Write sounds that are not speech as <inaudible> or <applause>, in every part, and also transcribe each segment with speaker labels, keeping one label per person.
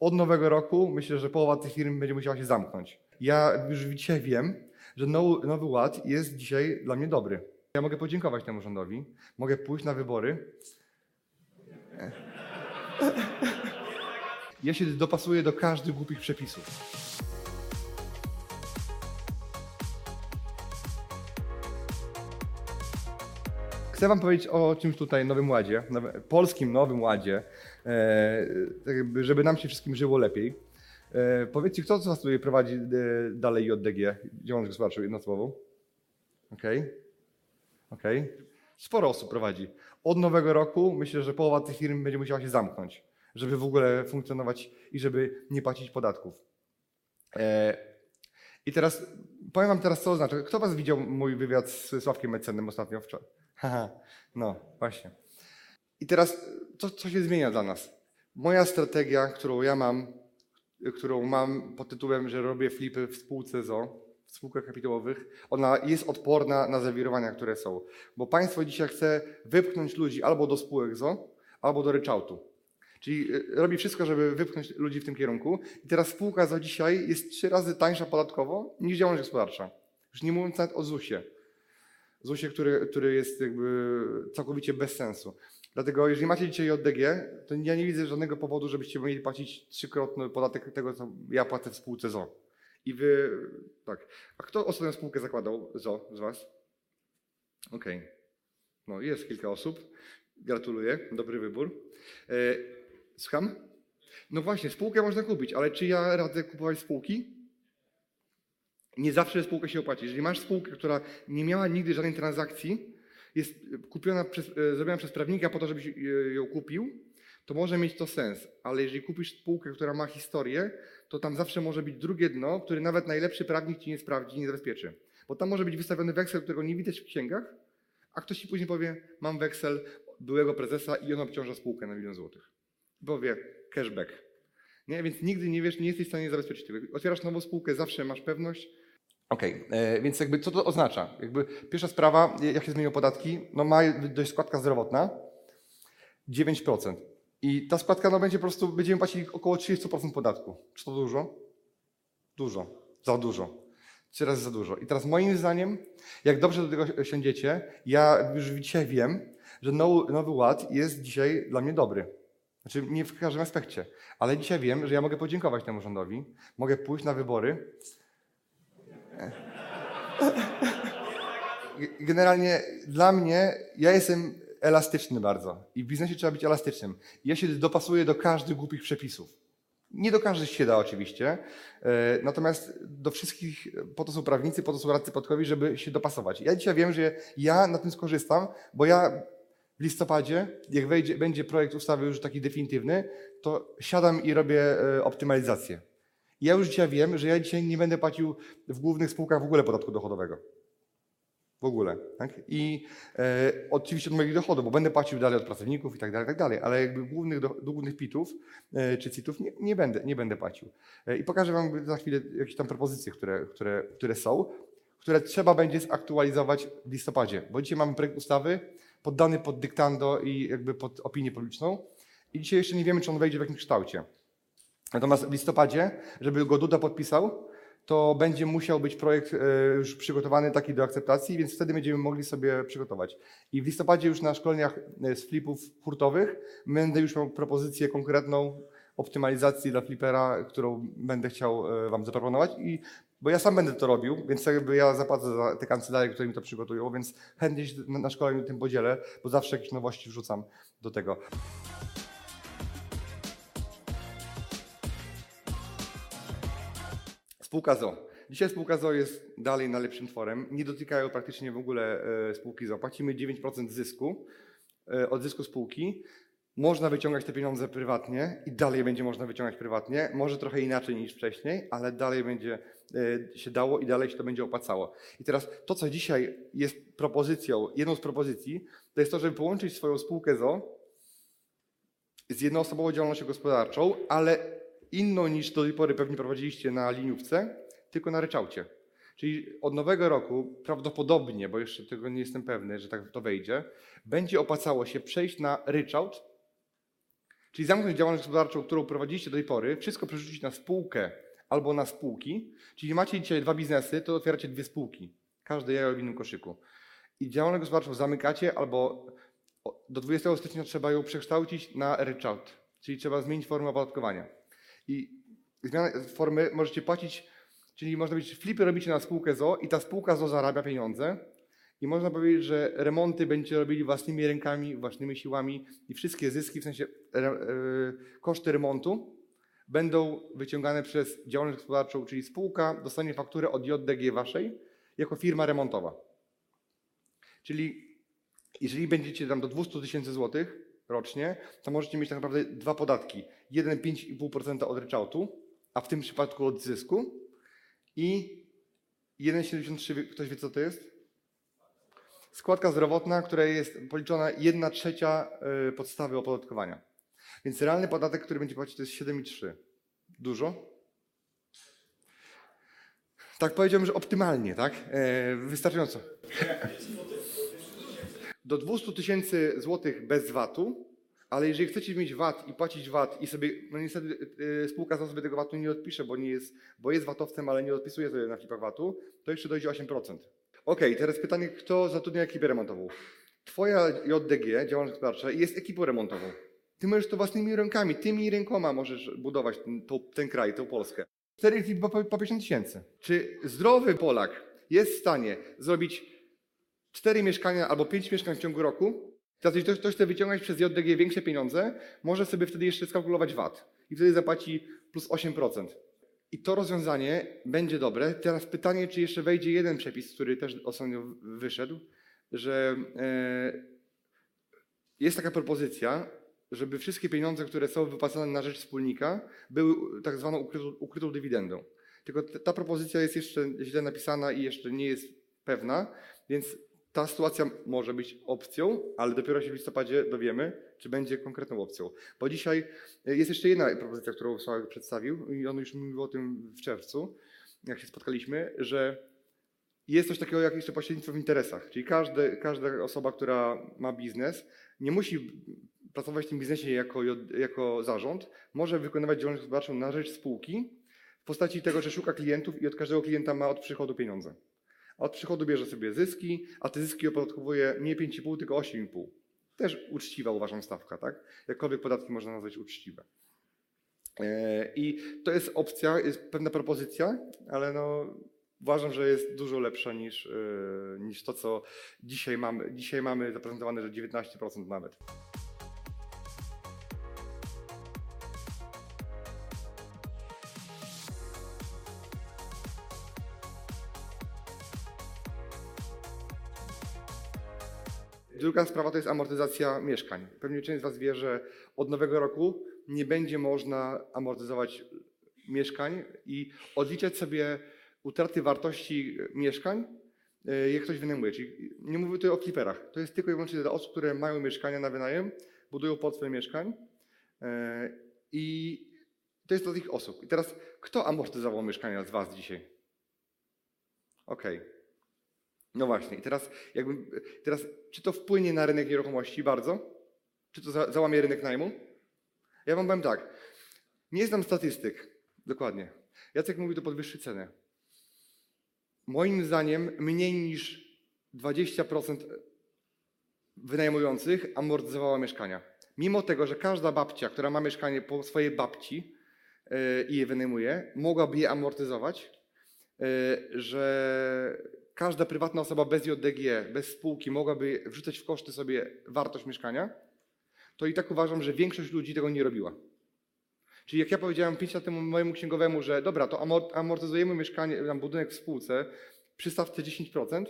Speaker 1: Od nowego roku myślę, że połowa tych firm będzie musiała się zamknąć. Ja już dzisiaj wiem, że nowy, nowy ład jest dzisiaj dla mnie dobry. Ja mogę podziękować temu rządowi, mogę pójść na wybory. Ja się dopasuję do każdych głupich przepisów. Chcę Wam powiedzieć o czymś tutaj, Nowym Ładzie, nowe, polskim Nowym Ładzie, e, żeby nam się wszystkim żyło lepiej. E, powiedzcie, kto z Was tutaj prowadzi e, dalej JDG, działalność gospodarczą jednoosobową? Okej. Okej. Sporo osób prowadzi. Od nowego roku myślę, że połowa tych firm będzie musiała się zamknąć, żeby w ogóle funkcjonować i żeby nie płacić podatków. E, I teraz powiem Wam teraz, co oznacza. Kto Was widział mój wywiad z Sławkiem Mecenem ostatnio wczoraj? Haha, no właśnie. I teraz, co, co się zmienia dla nas? Moja strategia, którą ja mam, którą mam pod tytułem, że robię flipy w spółce ZO, w spółkach kapitałowych, ona jest odporna na zawirowania, które są. Bo państwo dzisiaj chce wypchnąć ludzi albo do spółek ZO, albo do ryczałtu. Czyli y, robi wszystko, żeby wypchnąć ludzi w tym kierunku. I teraz spółka ZO dzisiaj jest trzy razy tańsza podatkowo niż działalność gospodarcza. Już nie mówiąc nawet o ZUS-ie. ZUS-ie, który, który jest jakby całkowicie bez sensu. Dlatego jeżeli macie dzisiaj JDG, to ja nie widzę żadnego powodu, żebyście mieli płacić trzykrotny podatek tego, co ja płacę w spółce ZO. I wy, tak. A kto ostatnią spółkę zakładał ZO z Was? Okej. No, jest kilka osób. Gratuluję, dobry wybór. E, słucham? No właśnie, spółkę można kupić, ale czy ja radzę kupować spółki? Nie zawsze spółka się opłaci. Jeżeli masz spółkę, która nie miała nigdy żadnej transakcji, jest kupiona przez, e, zrobiona przez prawnika po to, żebyś e, ją kupił, to może mieć to sens. Ale jeżeli kupisz spółkę, która ma historię, to tam zawsze może być drugie dno, które nawet najlepszy prawnik ci nie sprawdzi, nie zabezpieczy. Bo tam może być wystawiony weksel, którego nie widać w księgach, a ktoś ci później powie, mam weksel byłego prezesa i on obciąża spółkę na milion złotych. Powie, cashback. Nie? Więc nigdy nie wiesz, nie jesteś w stanie zabezpieczyć tego. Otwierasz nową spółkę, zawsze masz pewność. Okej, okay. więc jakby co to oznacza? Jakby pierwsza sprawa, jak się zmienią podatki, no ma dość składka zdrowotna 9%. I ta składka no będzie po prostu, będziemy płacili około 30% podatku. Czy to dużo? Dużo. Za dużo. Trzy razy za dużo. I teraz moim zdaniem, jak dobrze do tego siądziecie, ja już dzisiaj wiem, że nowy, nowy ład jest dzisiaj dla mnie dobry. Znaczy nie w każdym aspekcie, ale dzisiaj wiem, że ja mogę podziękować temu rządowi, mogę pójść na wybory. Generalnie dla mnie, ja jestem elastyczny bardzo i w biznesie trzeba być elastycznym. Ja się dopasuję do każdych głupich przepisów. Nie do każdych się da oczywiście, natomiast do wszystkich, po to są prawnicy, po to są radcy podkowi, żeby się dopasować. Ja dzisiaj wiem, że ja na tym skorzystam, bo ja w listopadzie, jak wejdzie, będzie projekt ustawy już taki definitywny, to siadam i robię optymalizację. Ja już dzisiaj wiem, że ja dzisiaj nie będę płacił w głównych spółkach w ogóle podatku dochodowego. W ogóle. Tak? I e, oczywiście od moich dochodów, bo będę płacił dalej od pracowników i tak dalej, tak dalej, ale jakby głównych, do, głównych pitów e, czy citów nie, nie, będę, nie będę płacił. E, I pokażę Wam za chwilę jakieś tam propozycje, które, które, które są, które trzeba będzie zaktualizować w listopadzie, bo dzisiaj mamy projekt ustawy poddany pod dyktando i jakby pod opinię publiczną i dzisiaj jeszcze nie wiemy, czy on wejdzie w jakimś kształcie. Natomiast w listopadzie, żeby go Duda podpisał, to będzie musiał być projekt e, już przygotowany taki do akceptacji, więc wtedy będziemy mogli sobie przygotować. I w listopadzie już na szkoleniach e, z flipów hurtowych będę już miał propozycję konkretną optymalizacji dla flipera, którą będę chciał e, Wam zaproponować. I, bo ja sam będę to robił, więc jakby ja zapłacę za te kancelarie, które mi to przygotują, więc chętnie się na szkoleniu tym podzielę, bo zawsze jakieś nowości wrzucam do tego. Spółka ZO. Dzisiaj spółka ZO jest dalej najlepszym tworem. Nie dotykają praktycznie w ogóle spółki ZO. Płacimy 9% zysku od zysku spółki. można wyciągać te pieniądze prywatnie i dalej będzie można wyciągać prywatnie. Może trochę inaczej niż wcześniej, ale dalej będzie e, się dało i dalej się to będzie opłacało. I teraz to, co dzisiaj jest propozycją, jedną z propozycji, to jest to, żeby połączyć swoją spółkę ZO z jednoosobową działalnością gospodarczą, ale inną niż do tej pory pewnie prowadziliście na liniówce, tylko na ryczałcie. Czyli od nowego roku prawdopodobnie, bo jeszcze tego nie jestem pewny, że tak to wejdzie, będzie opłacało się przejść na ryczałt, czyli zamknąć działalność gospodarczą, którą prowadziliście do tej pory, wszystko przerzucić na spółkę albo na spółki. Czyli macie dzisiaj dwa biznesy, to otwieracie dwie spółki. Każde jajo w innym koszyku. I działalność gospodarczą zamykacie albo do 20 stycznia trzeba ją przekształcić na ryczałt, czyli trzeba zmienić formę opodatkowania. I zmianę formy możecie płacić, czyli można być, flipy robicie na spółkę ZO i ta spółka ZO zarabia pieniądze i można powiedzieć, że remonty będziecie robili własnymi rękami, własnymi siłami i wszystkie zyski, w sensie re, e, koszty remontu będą wyciągane przez działalność gospodarczą, czyli spółka dostanie fakturę od JDG waszej jako firma remontowa. Czyli jeżeli będziecie tam do 200 tysięcy złotych rocznie, to możecie mieć tak naprawdę dwa podatki. Jeden 5,5% od ryczałtu, a w tym przypadku od zysku i 1,73, wie- ktoś wie co to jest? Składka zdrowotna, która jest policzona 1 trzecia y, podstawy opodatkowania. Więc realny podatek, który będzie płacić to jest 7,3. Dużo? Tak powiedziałbym, że optymalnie, tak? E, wystarczająco. <laughs> Do 200 tysięcy złotych bez VAT-u, ale jeżeli chcecie mieć VAT i płacić VAT i sobie, no niestety y, spółka za sobie tego VAT-u nie odpisze, bo, nie jest, bo jest VAT-owcem, ale nie odpisuje sobie na flipach VAT-u, to jeszcze dojdzie 8%. Okej, teraz pytanie, kto zatrudnia ekipę remontową? Twoja JDG, działalność gospodarcza, jest ekipą remontową. Ty możesz to własnymi rękami, tymi rękoma możesz budować ten, to, ten kraj, tą Polskę. 4 flipy po, po 50 tysięcy. Czy zdrowy Polak jest w stanie zrobić cztery mieszkania albo pięć mieszkań w ciągu roku, teraz jeśli ktoś, ktoś chce wyciągać przez JDG większe pieniądze, może sobie wtedy jeszcze skalkulować VAT i wtedy zapłaci plus 8%. I to rozwiązanie będzie dobre. Teraz pytanie, czy jeszcze wejdzie jeden przepis, który też ostatnio wyszedł, że e, jest taka propozycja, żeby wszystkie pieniądze, które są wypłacane na rzecz wspólnika, były tak zwaną ukrytą, ukrytą dywidendą. Tylko ta propozycja jest jeszcze źle napisana i jeszcze nie jest pewna, więc ta sytuacja może być opcją, ale dopiero się w listopadzie dowiemy, czy będzie konkretną opcją. Bo dzisiaj e, jest jeszcze jedna propozycja, którą Sławek przedstawił i on już mówił o tym w czerwcu, jak się spotkaliśmy, że jest coś takiego jak jeszcze pośrednictwo w interesach. Czyli każde, każda osoba, która ma biznes, nie musi pracować w tym biznesie jako, jako zarząd, może wykonywać działalność gospodarczą na rzecz spółki w postaci tego, że szuka klientów i od każdego klienta ma od przychodu pieniądze. Od przychodu bierze sobie zyski, a te zyski opodatkowuje nie 5,5, tylko 8,5. Też uczciwa uważam stawka, tak? Jakkolwiek podatki można nazwać uczciwe. E, I to jest opcja, jest pewna propozycja, ale no, uważam, że jest dużo lepsza niż, e, niż to, co dzisiaj mamy. Dzisiaj mamy zaprezentowane, że 19% nawet. Druga sprawa to jest amortyzacja mieszkań. Pewnie część z Was wie, że od nowego roku nie będzie można amortyzować mieszkań i odliczać sobie utraty wartości mieszkań, e, jak ktoś wynajmuje. Czyli nie mówię tutaj o fliperach. To jest tylko i wyłącznie dla osób, które mają mieszkania na wynajem, budują portfel mieszkań e, i to jest dla tych osób. I teraz kto amortyzował mieszkania z Was dzisiaj? Okej. No właśnie, i teraz, jakby, teraz czy to wpłynie na rynek nieruchomości bardzo? Czy to za, załamie rynek najmu? Ja wam powiem tak, nie znam statystyk, dokładnie. Jacek mówi to podwyższy cenę. Moim zdaniem mniej niż 20% wynajmujących amortyzowała mieszkania. Mimo tego, że każda babcia, która ma mieszkanie po swojej babci yy, i je wynajmuje, mogłaby je amortyzować, że każda prywatna osoba bez JDG, bez spółki mogłaby wrzucać w koszty sobie wartość mieszkania, to i tak uważam, że większość ludzi tego nie robiła. Czyli jak ja powiedziałem 5 lat temu mojemu księgowemu, że dobra, to amor- amortyzujemy mieszkanie, tam budynek w spółce przy stawce 10%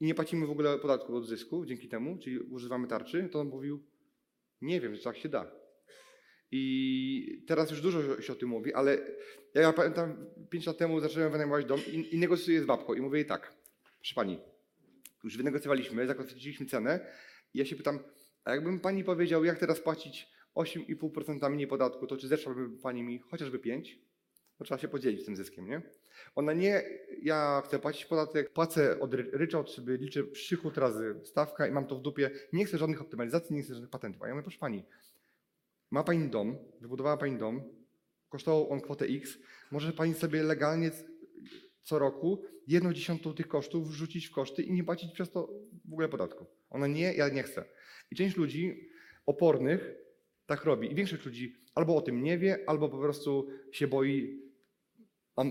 Speaker 1: i nie płacimy w ogóle podatku od zysku dzięki temu, czyli używamy tarczy, to on mówił, Nie wiem, czy tak się da. I teraz już dużo się o tym mówi, ale ja pamiętam, 5 lat temu zacząłem wynajmować dom i, i negocjuję z babką i mówię jej tak, proszę pani, już wynegocjowaliśmy, zakończyliśmy cenę i ja się pytam, a jakbym pani powiedział, jak teraz płacić 8,5% mniej podatku, to czy zeszłaby pani mi chociażby 5? No trzeba się podzielić tym zyskiem, nie? Ona nie, ja chcę płacić podatek, płacę od ryczałt, sobie liczę przychód razy stawka i mam to w dupie. Nie chcę żadnych optymalizacji, nie chcę żadnych patentów. A ja mówię, proszę pani, ma pani dom, wybudowała pani dom, kosztował on kwotę X, może pani sobie legalnie co roku jedną dziesiątą tych kosztów wrzucić w koszty i nie płacić przez to w ogóle podatku. Ona nie, ja nie chcę. I część ludzi opornych tak robi. I większość ludzi albo o tym nie wie, albo po prostu się boi,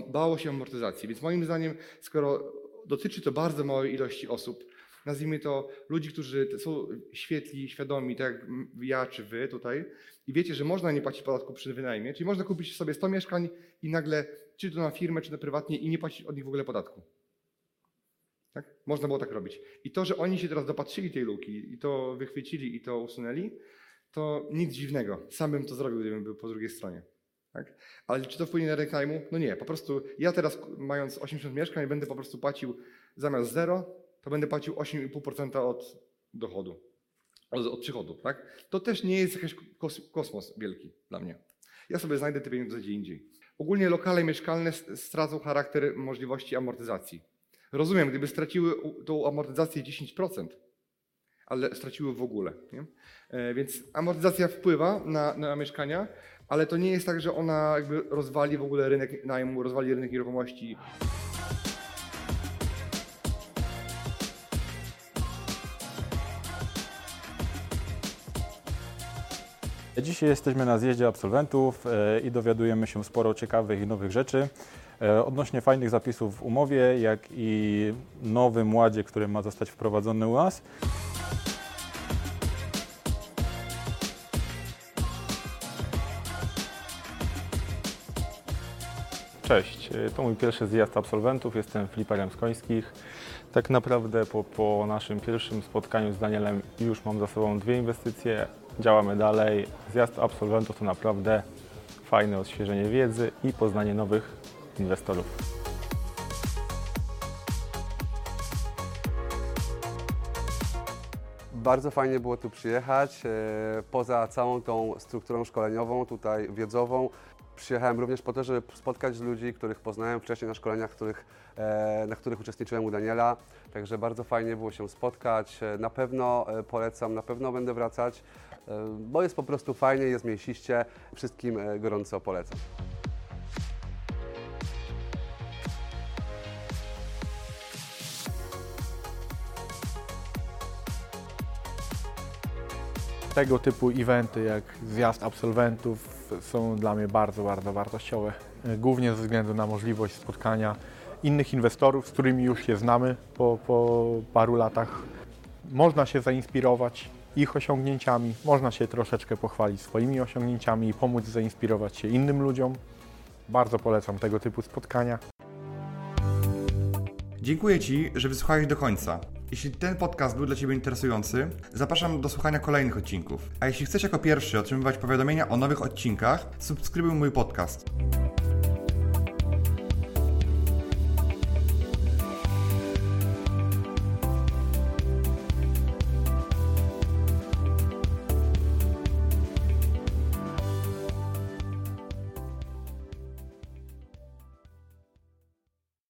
Speaker 1: bało się amortyzacji. Więc moim zdaniem, skoro dotyczy to bardzo małej ilości osób, nazwijmy to ludzi, którzy są świetli, świadomi, tak jak ja czy wy tutaj, i wiecie, że można nie płacić podatku przy wynajmie, czyli można kupić sobie 100 mieszkań i nagle, czy to na firmę, czy to prywatnie, i nie płacić od nich w ogóle podatku. Tak? Można było tak robić. I to, że oni się teraz dopatrzyli tej luki i to wychwycili i to usunęli, to nic dziwnego. Sam bym to zrobił, gdybym był po drugiej stronie. Tak? Ale czy to wpłynie na rynek najmu? No nie. Po prostu ja teraz, mając 80 mieszkań, będę po prostu płacił zamiast 0, to będę płacił 8,5% od dochodu, od, od przychodu. Tak? To też nie jest jakiś kosmos wielki dla mnie. Ja sobie znajdę te pieniądze gdzie indziej. Ogólnie lokale mieszkalne stracą charakter możliwości amortyzacji. Rozumiem, gdyby straciły tą amortyzację 10%, ale straciły w ogóle. Nie? E, więc amortyzacja wpływa na, na mieszkania, ale to nie jest tak, że ona jakby rozwali w ogóle rynek najmu, rozwali rynek nieruchomości.
Speaker 2: Dzisiaj jesteśmy na zjeździe absolwentów e, i dowiadujemy się sporo ciekawych i nowych rzeczy. E, odnośnie fajnych zapisów w umowie, jak i nowym ładzie, który ma zostać wprowadzony u nas. Cześć, e, to mój pierwszy zjazd absolwentów, jestem fliperem z końskich. Tak naprawdę po, po naszym pierwszym spotkaniu z Danielem już mam za sobą dwie inwestycje, działamy dalej. Zjazd absolwentów to naprawdę fajne odświeżenie wiedzy i poznanie nowych inwestorów.
Speaker 3: Bardzo fajnie było tu przyjechać. E, poza całą tą strukturą szkoleniową, tutaj wiedzową, przyjechałem również po to, żeby spotkać ludzi, których poznałem wcześniej na szkoleniach, których, e, na których uczestniczyłem u Daniela. Także bardzo fajnie było się spotkać. E, na pewno polecam, na pewno będę wracać, bo jest po prostu fajnie, jest mięsiście. Wszystkim gorąco polecam.
Speaker 2: Tego typu eventy jak zjazd absolwentów są dla mnie bardzo, bardzo wartościowe. Głównie ze względu na możliwość spotkania innych inwestorów, z którymi już się znamy po, po paru latach. Można się zainspirować ich osiągnięciami, można się troszeczkę pochwalić swoimi osiągnięciami i pomóc zainspirować się innym ludziom. Bardzo polecam tego typu spotkania.
Speaker 1: Dziękuję Ci, że wysłuchałeś do końca. Jeśli ten podcast był dla Ciebie interesujący, zapraszam do słuchania kolejnych odcinków. A jeśli chcesz jako pierwszy otrzymywać powiadomienia o nowych odcinkach, subskrybuj mój podcast.